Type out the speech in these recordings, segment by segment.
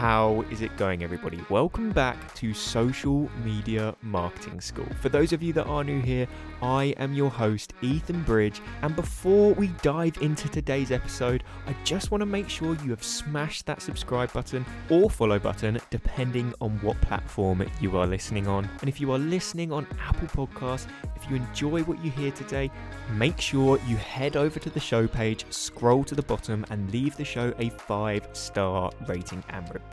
How is it going, everybody? Welcome back to Social Media Marketing School. For those of you that are new here, I am your host, Ethan Bridge. And before we dive into today's episode, I just want to make sure you have smashed that subscribe button or follow button, depending on what platform you are listening on. And if you are listening on Apple Podcasts, if you enjoy what you hear today, make sure you head over to the show page, scroll to the bottom, and leave the show a five star rating and review.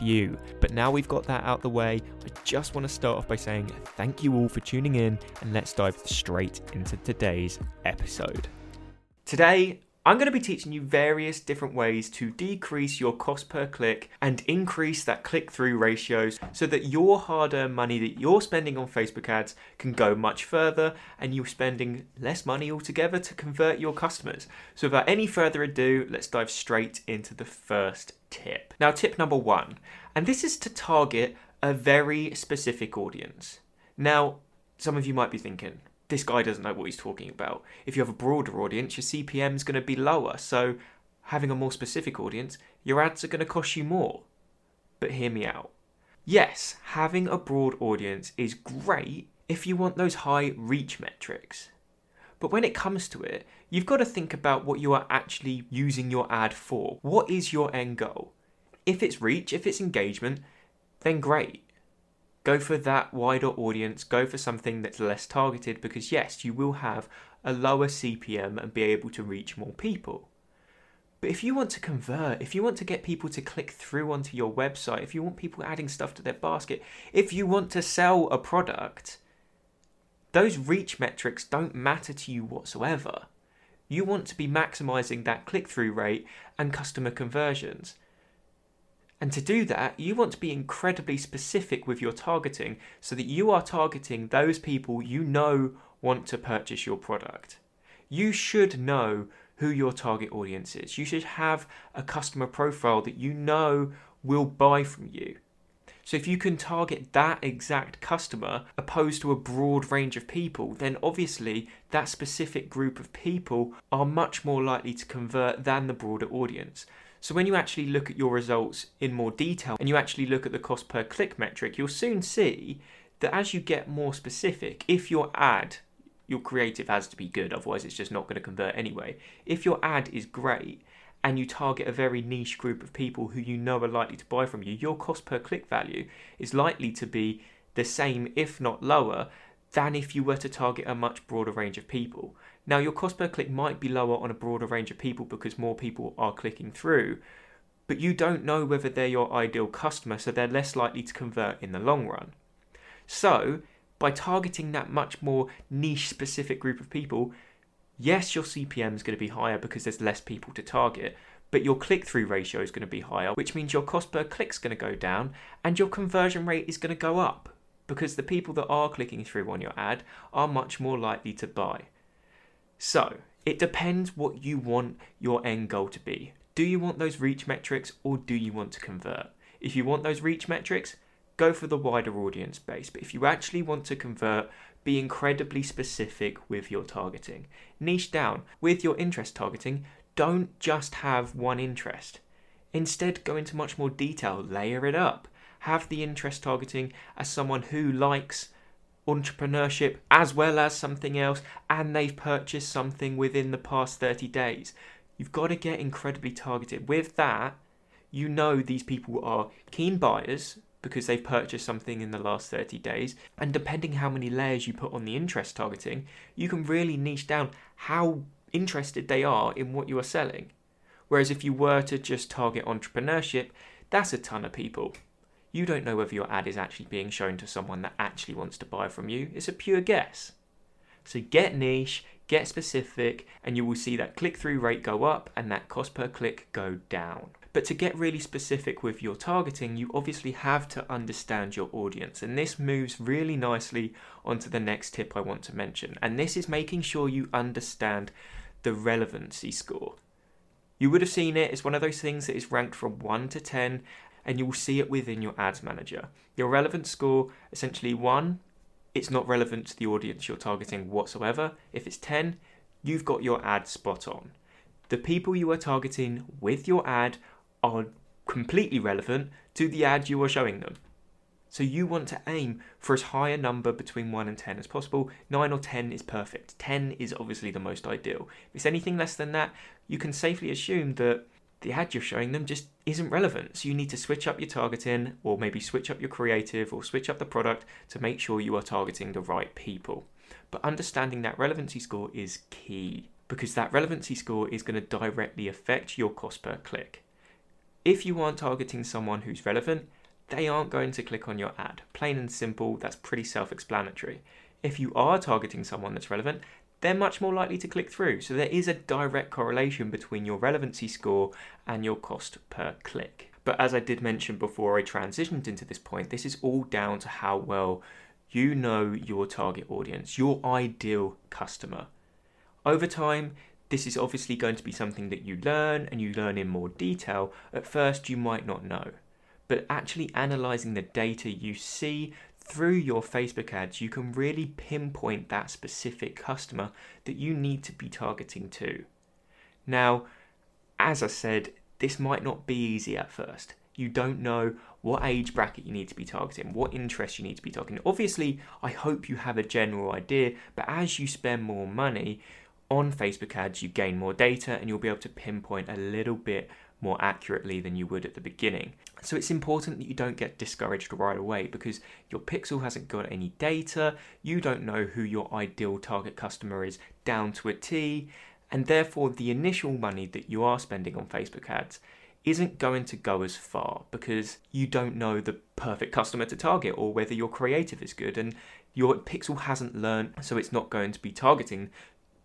But now we've got that out the way, I just want to start off by saying thank you all for tuning in, and let's dive straight into today's episode. Today, I'm going to be teaching you various different ways to decrease your cost per click and increase that click through ratios so that your hard earned money that you're spending on Facebook ads can go much further and you're spending less money altogether to convert your customers. So, without any further ado, let's dive straight into the first tip. Now, tip number one, and this is to target a very specific audience. Now, some of you might be thinking, this guy doesn't know what he's talking about. If you have a broader audience, your CPM is going to be lower. So, having a more specific audience, your ads are going to cost you more. But hear me out. Yes, having a broad audience is great if you want those high reach metrics. But when it comes to it, you've got to think about what you are actually using your ad for. What is your end goal? If it's reach, if it's engagement, then great. Go for that wider audience, go for something that's less targeted because, yes, you will have a lower CPM and be able to reach more people. But if you want to convert, if you want to get people to click through onto your website, if you want people adding stuff to their basket, if you want to sell a product, those reach metrics don't matter to you whatsoever. You want to be maximizing that click through rate and customer conversions. And to do that, you want to be incredibly specific with your targeting so that you are targeting those people you know want to purchase your product. You should know who your target audience is. You should have a customer profile that you know will buy from you. So if you can target that exact customer opposed to a broad range of people, then obviously that specific group of people are much more likely to convert than the broader audience. So when you actually look at your results in more detail and you actually look at the cost per click metric, you'll soon see that as you get more specific, if your ad, your creative has to be good, otherwise it's just not going to convert anyway. If your ad is great and you target a very niche group of people who you know are likely to buy from you, your cost per click value is likely to be the same, if not lower, than if you were to target a much broader range of people. Now, your cost per click might be lower on a broader range of people because more people are clicking through, but you don't know whether they're your ideal customer, so they're less likely to convert in the long run. So, by targeting that much more niche specific group of people, yes, your CPM is going to be higher because there's less people to target, but your click through ratio is going to be higher, which means your cost per click is going to go down and your conversion rate is going to go up because the people that are clicking through on your ad are much more likely to buy. So, it depends what you want your end goal to be. Do you want those reach metrics or do you want to convert? If you want those reach metrics, go for the wider audience base. But if you actually want to convert, be incredibly specific with your targeting. Niche down. With your interest targeting, don't just have one interest. Instead, go into much more detail, layer it up have the interest targeting as someone who likes entrepreneurship as well as something else and they've purchased something within the past 30 days. You've got to get incredibly targeted. With that, you know these people are keen buyers because they've purchased something in the last 30 days. And depending how many layers you put on the interest targeting, you can really niche down how interested they are in what you are selling. Whereas if you were to just target entrepreneurship, that's a ton of people. You don't know whether your ad is actually being shown to someone that actually wants to buy from you. It's a pure guess. So get niche, get specific, and you will see that click through rate go up and that cost per click go down. But to get really specific with your targeting, you obviously have to understand your audience. And this moves really nicely onto the next tip I want to mention. And this is making sure you understand the relevancy score. You would have seen it, it's one of those things that is ranked from 1 to 10, and you will see it within your ads manager. Your relevance score, essentially one, it's not relevant to the audience you're targeting whatsoever. If it's 10, you've got your ad spot on. The people you are targeting with your ad are completely relevant to the ad you are showing them. So you want to aim for as high a number between 1 and 10 as possible. 9 or 10 is perfect. 10 is obviously the most ideal. If it's anything less than that, you can safely assume that the ad you're showing them just isn't relevant. So you need to switch up your targeting or maybe switch up your creative or switch up the product to make sure you are targeting the right people. But understanding that relevancy score is key because that relevancy score is going to directly affect your cost per click. If you aren't targeting someone who's relevant, they aren't going to click on your ad. Plain and simple, that's pretty self explanatory. If you are targeting someone that's relevant, they're much more likely to click through. So there is a direct correlation between your relevancy score and your cost per click. But as I did mention before I transitioned into this point, this is all down to how well you know your target audience, your ideal customer. Over time, this is obviously going to be something that you learn and you learn in more detail. At first, you might not know. But actually analyzing the data you see through your Facebook ads, you can really pinpoint that specific customer that you need to be targeting to. Now, as I said, this might not be easy at first. You don't know what age bracket you need to be targeting, what interest you need to be targeting. Obviously, I hope you have a general idea, but as you spend more money on Facebook ads, you gain more data and you'll be able to pinpoint a little bit more accurately than you would at the beginning. So it's important that you don't get discouraged right away because your pixel hasn't got any data, you don't know who your ideal target customer is down to a T, and therefore the initial money that you are spending on Facebook ads isn't going to go as far because you don't know the perfect customer to target or whether your creative is good and your pixel hasn't learned so it's not going to be targeting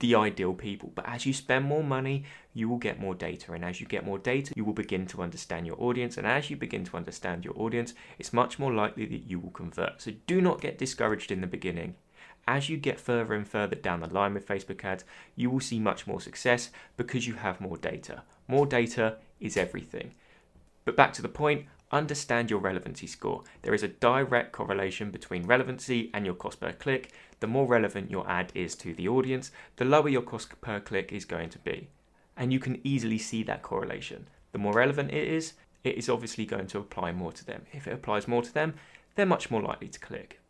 the ideal people. But as you spend more money, you will get more data. And as you get more data, you will begin to understand your audience. And as you begin to understand your audience, it's much more likely that you will convert. So do not get discouraged in the beginning. As you get further and further down the line with Facebook ads, you will see much more success because you have more data. More data is everything. But back to the point, understand your relevancy score. There is a direct correlation between relevancy and your cost per click the more relevant your ad is to the audience, the lower your cost per click is going to be. And you can easily see that correlation. The more relevant it is, it is obviously going to apply more to them. If it applies more to them, they're much more likely to click.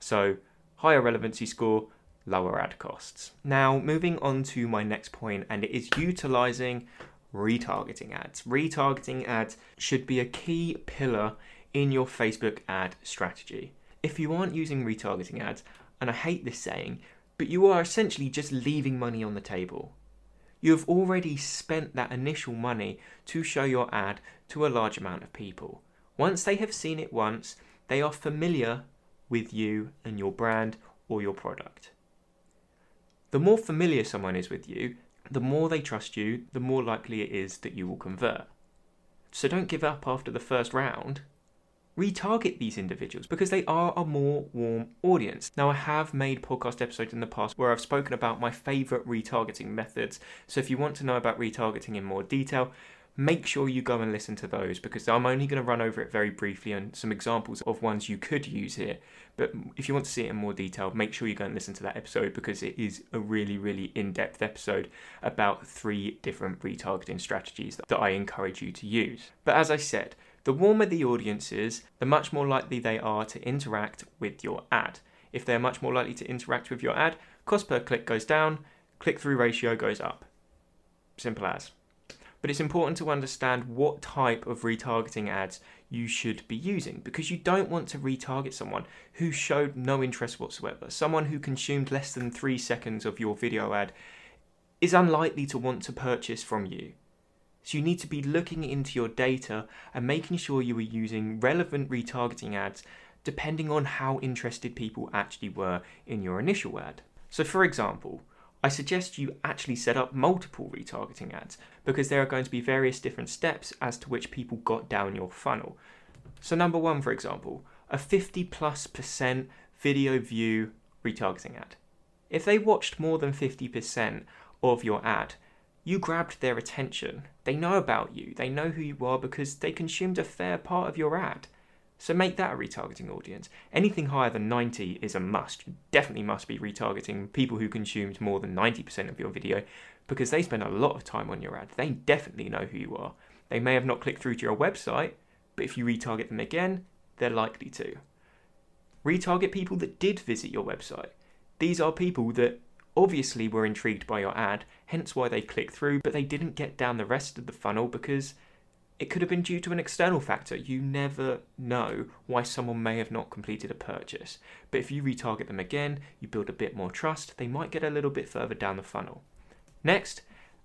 So, higher relevancy score, lower ad costs. Now, moving on to my next point, and it is utilizing retargeting ads. Retargeting ads should be a key pillar in your Facebook ad strategy. If you aren't using retargeting ads, and I hate this saying, but you are essentially just leaving money on the table. You have already spent that initial money to show your ad to a large amount of people. Once they have seen it once, they are familiar with you and your brand or your product. The more familiar someone is with you, the more they trust you, the more likely it is that you will convert. So don't give up after the first round retarget these individuals because they are a more warm audience. Now, I have made podcast episodes in the past where I've spoken about my favorite retargeting methods. So, if you want to know about retargeting in more detail, make sure you go and listen to those because I'm only going to run over it very briefly and some examples of ones you could use here. But if you want to see it in more detail, make sure you go and listen to that episode because it is a really, really in depth episode about three different retargeting strategies that I encourage you to use. But as I said, the warmer the audience is, the much more likely they are to interact with your ad. If they're much more likely to interact with your ad, cost per click goes down, click through ratio goes up. Simple as. But it's important to understand what type of retargeting ads you should be using because you don't want to retarget someone who showed no interest whatsoever. Someone who consumed less than three seconds of your video ad is unlikely to want to purchase from you. So you need to be looking into your data and making sure you are using relevant retargeting ads depending on how interested people actually were in your initial ad. So for example, I suggest you actually set up multiple retargeting ads because there are going to be various different steps as to which people got down your funnel. So number 1 for example, a 50 plus percent video view retargeting ad. If they watched more than 50% of your ad, you grabbed their attention. They know about you, they know who you are because they consumed a fair part of your ad. So make that a retargeting audience. Anything higher than 90 is a must. You definitely must be retargeting people who consumed more than 90% of your video because they spend a lot of time on your ad. They definitely know who you are. They may have not clicked through to your website, but if you retarget them again, they're likely to. Retarget people that did visit your website. These are people that obviously were intrigued by your ad, hence why they clicked through, but they didn't get down the rest of the funnel because it could have been due to an external factor. You never know why someone may have not completed a purchase. But if you retarget them again, you build a bit more trust, they might get a little bit further down the funnel. Next,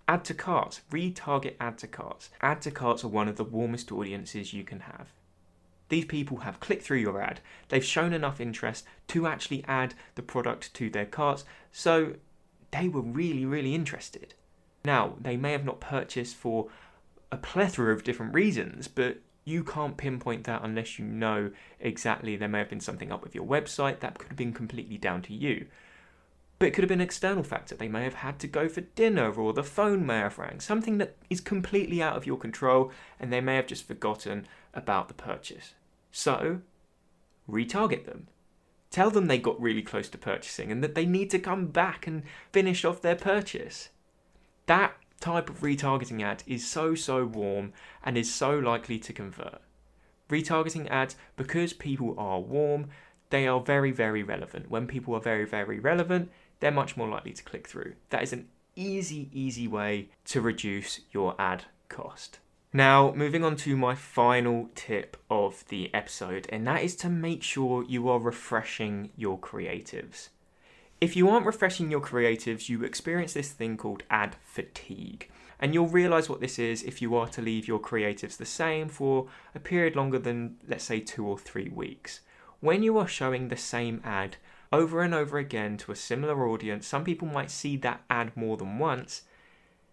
add to carts. Retarget add to carts. Add to carts are one of the warmest audiences you can have. These people have clicked through your ad, they've shown enough interest to actually add the product to their carts, so they were really, really interested. Now, they may have not purchased for a plethora of different reasons, but you can't pinpoint that unless you know exactly there may have been something up with your website that could have been completely down to you. But it could have been an external factor. They may have had to go for dinner, or the phone may have rang. Something that is completely out of your control, and they may have just forgotten about the purchase. So, retarget them. Tell them they got really close to purchasing and that they need to come back and finish off their purchase. That type of retargeting ad is so, so warm and is so likely to convert. Retargeting ads, because people are warm, they are very, very relevant. When people are very, very relevant, they're much more likely to click through. That is an easy, easy way to reduce your ad cost. Now, moving on to my final tip of the episode, and that is to make sure you are refreshing your creatives. If you aren't refreshing your creatives, you experience this thing called ad fatigue. And you'll realize what this is if you are to leave your creatives the same for a period longer than, let's say, two or three weeks. When you are showing the same ad over and over again to a similar audience, some people might see that ad more than once,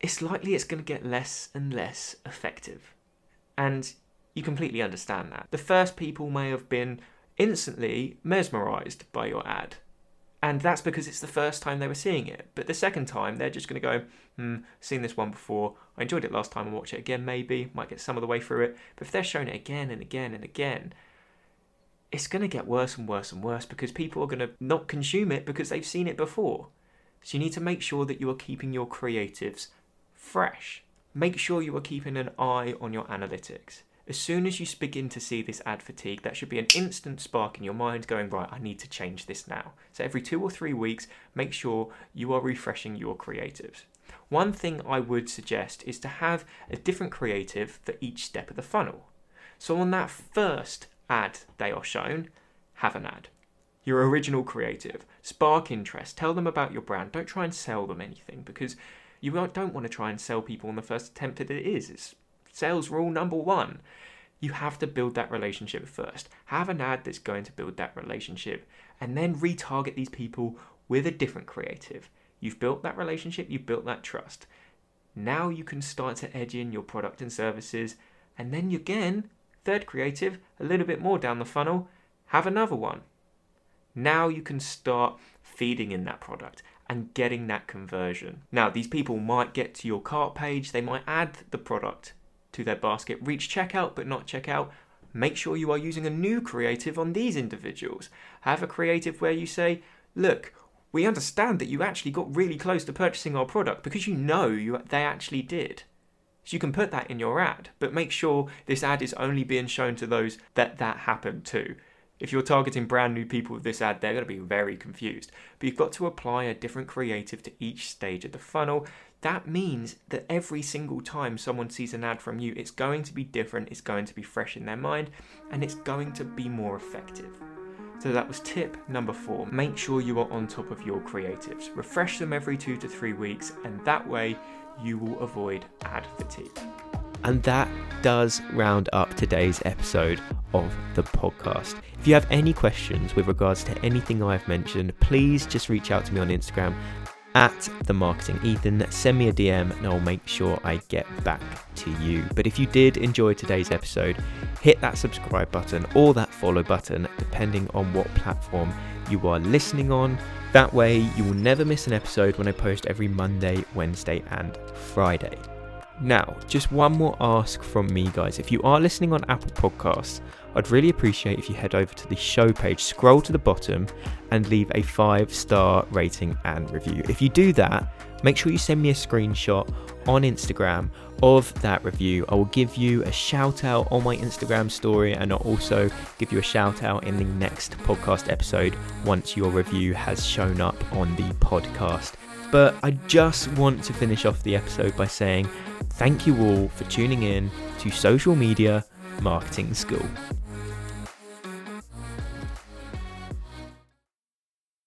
it's likely it's going to get less and less effective. And you completely understand that. The first people may have been instantly mesmerized by your ad. And that's because it's the first time they were seeing it. But the second time, they're just going to go, hmm, seen this one before. I enjoyed it last time. I'll watch it again, maybe. Might get some of the way through it. But if they're showing it again and again and again, it's going to get worse and worse and worse because people are going to not consume it because they've seen it before. So you need to make sure that you are keeping your creatives fresh. Make sure you are keeping an eye on your analytics. As soon as you begin to see this ad fatigue, that should be an instant spark in your mind going, right, I need to change this now. So every two or three weeks, make sure you are refreshing your creatives. One thing I would suggest is to have a different creative for each step of the funnel. So on that first ad they are shown, have an ad. Your original creative, spark interest, tell them about your brand. Don't try and sell them anything because you don't want to try and sell people on the first attempt that it is. It's sales rule number one. You have to build that relationship first. Have an ad that's going to build that relationship and then retarget these people with a different creative. You've built that relationship, you've built that trust. Now you can start to edge in your product and services, and then again, third creative, a little bit more down the funnel, have another one. Now you can start feeding in that product and getting that conversion. Now, these people might get to your cart page, they might add the product to their basket, reach checkout but not checkout. Make sure you are using a new creative on these individuals. Have a creative where you say, look, we understand that you actually got really close to purchasing our product because you know you, they actually did. So you can put that in your ad, but make sure this ad is only being shown to those that that happened to. If you're targeting brand new people with this ad, they're going to be very confused. But you've got to apply a different creative to each stage of the funnel. That means that every single time someone sees an ad from you, it's going to be different, it's going to be fresh in their mind, and it's going to be more effective. So that was tip number four. Make sure you are on top of your creatives. Refresh them every two to three weeks, and that way you will avoid ad fatigue. And that does round up today's episode of the podcast. If you have any questions with regards to anything I've mentioned, please just reach out to me on Instagram at the marketing Ethan. Send me a DM and I'll make sure I get back to you. But if you did enjoy today's episode, hit that subscribe button or that follow button, depending on what platform you are listening on. That way, you will never miss an episode when I post every Monday, Wednesday, and Friday. Now, just one more ask from me, guys. If you are listening on Apple Podcasts, I'd really appreciate if you head over to the show page, scroll to the bottom, and leave a five star rating and review. If you do that, make sure you send me a screenshot on Instagram of that review. I will give you a shout out on my Instagram story and I'll also give you a shout out in the next podcast episode once your review has shown up on the podcast. But I just want to finish off the episode by saying thank you all for tuning in to Social Media Marketing School.